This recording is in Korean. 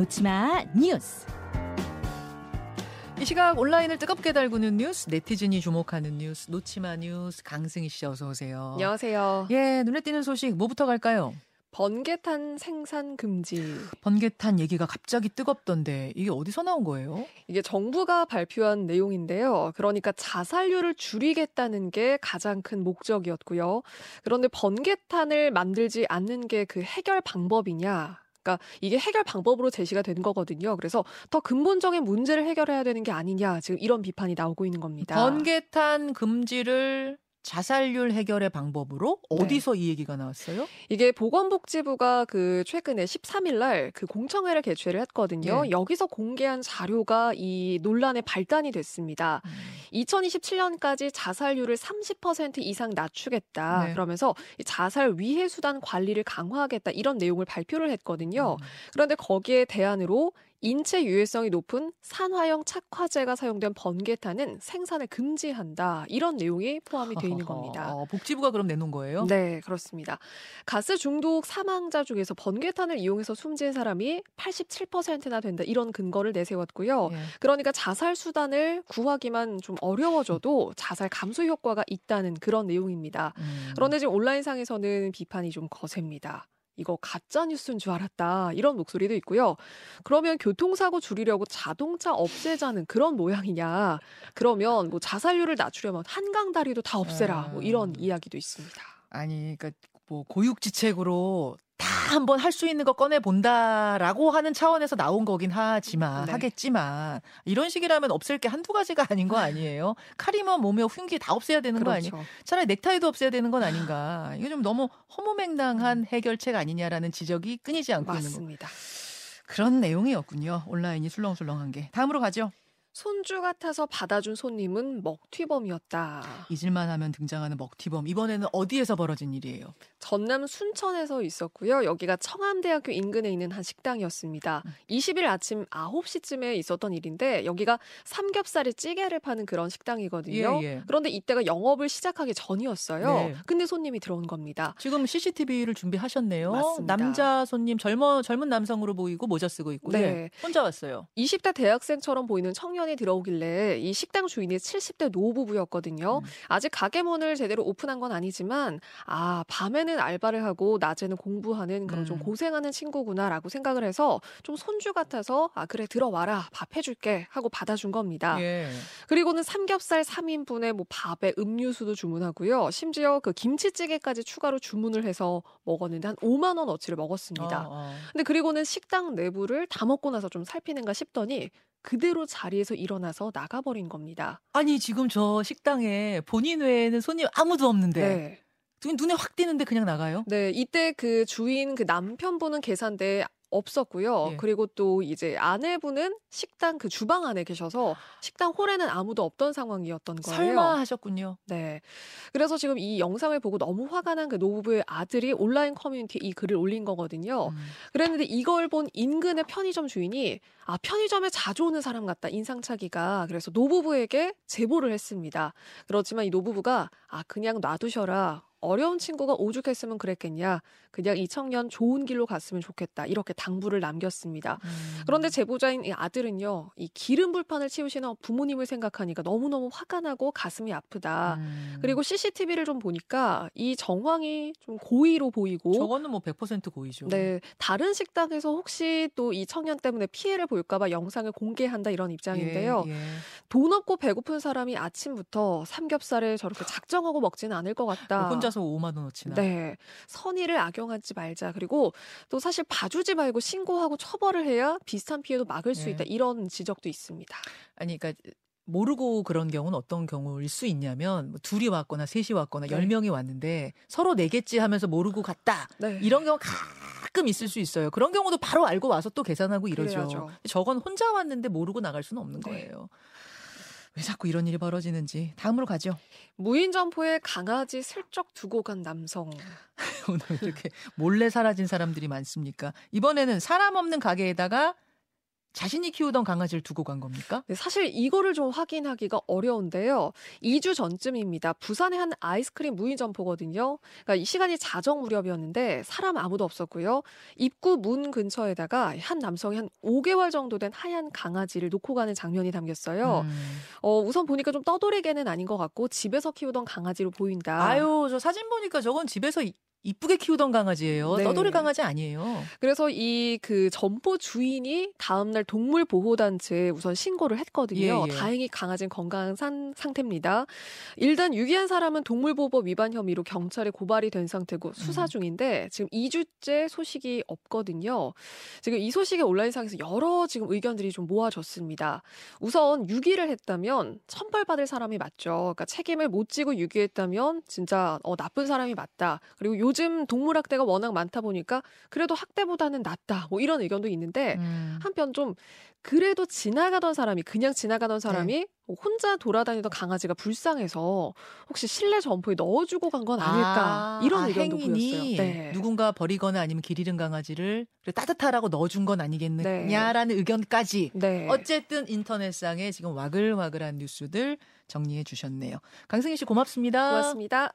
놓치마 뉴스. 이 시각 온라인을 뜨겁게 달구는 뉴스, 네티즌이 주목하는 뉴스, 놓치마 뉴스 강승희 씨 어서 오세요. 안녕하세요. 예, 눈에 띄는 소식 뭐부터 갈까요? 번개탄 생산 금지. 번개탄 얘기가 갑자기 뜨겁던데 이게 어디서 나온 거예요? 이게 정부가 발표한 내용인데요. 그러니까 자살률을 줄이겠다는 게 가장 큰 목적이었고요. 그런데 번개탄을 만들지 않는 게 그 해결 방법이냐? 그러니까 이게 해결 방법으로 제시가 되는 거거든요. 그래서 더 근본적인 문제를 해결해야 되는 게 아니냐. 지금 이런 비판이 나오고 있는 겁니다. 번개탄 금지를 자살률 해결의 방법으로 네. 어디서 이 얘기가 나왔어요? 이게 보건복지부가 그 최근에 13일 날 그 공청회를 개최를 했거든요. 예. 여기서 공개한 자료가 이 논란의 발단이 됐습니다. 음. 2027년까지 자살률을 30% 이상 낮추겠다. 네. 그러면서 이 자살 위해 수단 관리를 강화하겠다. 이런 내용을 발표를 했거든요. 음. 그런데 거기에 대안으로 인체 유해성이 높은 산화형 착화제가 사용된 번개탄은 생산을 금지한다. 이런 내용이 포함이 돼 있는 겁니다. 어, 복지부가 그럼 내놓은 거예요? 네, 그렇습니다. 가스 중독 사망자 중에서 번개탄을 이용해서 숨진 사람이 87%나 된다. 이런 근거를 내세웠고요. 예. 그러니까 자살 수단을 구하기만 좀 어려워져도 자살 감소 효과가 있다는 그런 내용입니다. 음. 그런데 지금 온라인상에서는 비판이 좀 거셉니다. 이거 가짜 뉴스인 줄 알았다. 이런 목소리도 있고요. 그러면 교통사고 줄이려고 자동차 없애자는 그런 모양이냐. 그러면 뭐 자살률을 낮추려면 한강 다리도 다 없애라. 뭐 이런 음. 이야기도 있습니다. 아니, 그러니까 뭐 고육지책으로 다 한번 할 수 있는 거 꺼내 본다라고 하는 차원에서 나온 거긴 하지만 네. 하겠지만 이런 식이라면 없앨 게 한두 가지가 아닌 거 아니에요? 칼이며 몸며 흉기 다 없애야 되는 거 아니에요? 그렇죠. 차라리 넥타이도 없애야 되는 건 아닌가? 이거 좀 너무 허무맹랑한 해결책 아니냐라는 지적이 끊이지 않고 있는 거. 맞습니다. 그런 내용이었군요. 온라인이 술렁술렁한 게. 다음으로 가죠. 손주 같아서 받아준 손님은 먹튀범이었다. 잊을만 하면 등장하는 먹튀범. 이번에는 어디에서 벌어진 일이에요? 전남 순천에서 있었고요. 여기가 청암대학교 인근에 있는 한 식당이었습니다. 음. 20일 아침 9시쯤에 있었던 일인데 여기가 삼겹살에 찌개를 파는 그런 식당이거든요. 예, 예. 그런데 이때가 영업을 시작하기 전이었어요. 네. 근데 손님이 들어온 겁니다. 지금 CCTV를 준비하셨네요. 맞습니다. 남자 손님 젊어 젊은 남성으로 보이고 모자 쓰고 있고 네. 예. 혼자 왔어요. 20대 대학생처럼 보이는 청년 이 들어오길래 이 식당 주인이 70대 노부부였거든요. 음. 아직 가게 문을 제대로 오픈한 건 아니지만 아 밤에는 알바를 하고 낮에는 공부하는 그런 좀 음. 고생하는 친구구나라고 생각을 해서 좀 손주 같아서 아 그래 들어와라 밥 해줄게 하고 받아준 겁니다. 예. 그리고는 삼겹살 3인분에 뭐 밥에 음료수도 주문하고요. 심지어 그 김치찌개까지 추가로 주문을 해서 먹었는데 한 5만 원 어치를 먹었습니다. 어, 어. 근데 그리고는 식당 내부를 다 먹고 나서 좀 살피는가 싶더니 그대로 자리에서 일어나서 나가버린 겁니다. 아니 지금 저 식당에 본인 외에는 손님 아무도 없는데 네. 눈- 눈에 확 띄는데 그냥 나가요? 네, 이때 그 주인 그 남편분은 계산대에 없었고요. 예. 그리고 또 이제 아내분은 식당 그 주방 안에 계셔서 식당 홀에는 아무도 없던 상황이었던 거예요. 설마 하셨군요. 네. 그래서 지금 이 영상을 보고 너무 화가 난 그 노부부의 아들이 온라인 커뮤니티에 이 글을 올린 거거든요. 음. 그랬는데 이걸 본 인근의 편의점 주인이 아 편의점에 자주 오는 사람 같다 인상착의가 그래서 노부부에게 제보를 했습니다. 그렇지만 이 노부부가 아 그냥 놔두셔라 어려운 친구가 오죽했으면 그랬겠냐 그냥 이 청년 좋은 길로 갔으면 좋겠다 이렇게 당부를 남겼습니다. 음. 그런데 제보자인 이 아들은요 이 기름 불판을 치우시는 부모님을 생각하니까 너무너무 화가 나고 가슴이 아프다. 음. 그리고 CCTV를 좀 보니까 이 정황이 좀 고의로 보이고 저거는 뭐 100% 고의죠. 네, 다른 식당에서 혹시 또 이 청년 때문에 피해를 볼까 봐 영상을 공개한다 이런 입장인데요. 예, 예. 돈 없고 배고픈 사람이 아침부터 삼겹살을 저렇게 작정하고 먹지는 않을 것 같다. 뭐 혼자서 5만 원어치나. 네, 선의를 악용하지 말자. 그리고 또 사실 봐주지 말고 신고하고 처벌을 해야 비슷한 피해도 막을 수 네. 있다. 이런 지적도 있습니다. 아니 그러니까 모르고 그런 경우는 어떤 경우일 수 있냐면 뭐 둘이 왔거나 셋이 왔거나 네. 열 명이 왔는데 서로 내겠지 하면서 모르고 갔다. 네, 이런 경우 가끔 있을 수 있어요. 그런 경우도 바로 알고 와서 또 계산하고 이러죠. 그래야죠. 저건 혼자 왔는데 모르고 나갈 수는 없는 네. 거예요. 왜 자꾸 이런 일이 벌어지는지 다음으로 가죠. 무인 점포에 강아지 슬쩍 두고 간 남성. 오늘 이렇게 몰래 사라진 사람들이 많습니까? 이번에는 사람 없는 가게에다가 자신이 키우던 강아지를 두고 간 겁니까? 네, 사실 이거를 좀 확인하기가 어려운데요. 2주 전쯤입니다. 부산의 한 아이스크림 무인 점포거든요. 그러니까 이 시간이 자정 무렵이었는데 사람 아무도 없었고요. 입구 문 근처에다가 한 남성이 한 5개월 정도 된 하얀 강아지를 놓고 가는 장면이 담겼어요. 음. 어, 우선 보니까 좀 떠돌이개는 아닌 것 같고 집에서 키우던 강아지로 보인다. 아유, 저 사진 보니까 저건 집에서 이쁘게 키우던 강아지예요. 네. 떠돌이 강아지 아니에요. 그래서 이 그 점포 주인이 다음날 동물 보호 단체에 우선 신고를 했거든요. 예, 예. 다행히 강아지는 건강한 산, 상태입니다. 일단 유기한 사람은 동물보호법 위반 혐의로 경찰에 고발이 된 상태고 수사 음. 중인데 지금 2주째 소식이 없거든요. 지금 이 소식에 온라인상에서 여러 지금 의견들이 좀 모아졌습니다. 우선 유기를 했다면 천벌받을 사람이 맞죠. 그러니까 책임을 못 지고 유기했다면 진짜 어, 나쁜 사람이 맞다. 그리고 요 요즘 동물 학대가 워낙 많다 보니까 그래도 학대보다는 낫다. 뭐 이런 의견도 있는데 음. 한편 좀 그래도 지나가던 사람이 그냥 지나가던 사람이 네. 뭐 혼자 돌아다니던 강아지가 불쌍해서 혹시 실내 점포에 넣어주고 간 건 아닐까 아, 이런 아, 의견도 보였어요. 네. 누군가 버리거나 아니면 길 잃은 강아지를 따뜻하라고 넣어준 건 아니겠느냐라는 네. 의견까지 네. 어쨌든 인터넷상에 지금 와글와글한 뉴스들 정리해 주셨네요. 강승희 씨 고맙습니다. 고맙습니다.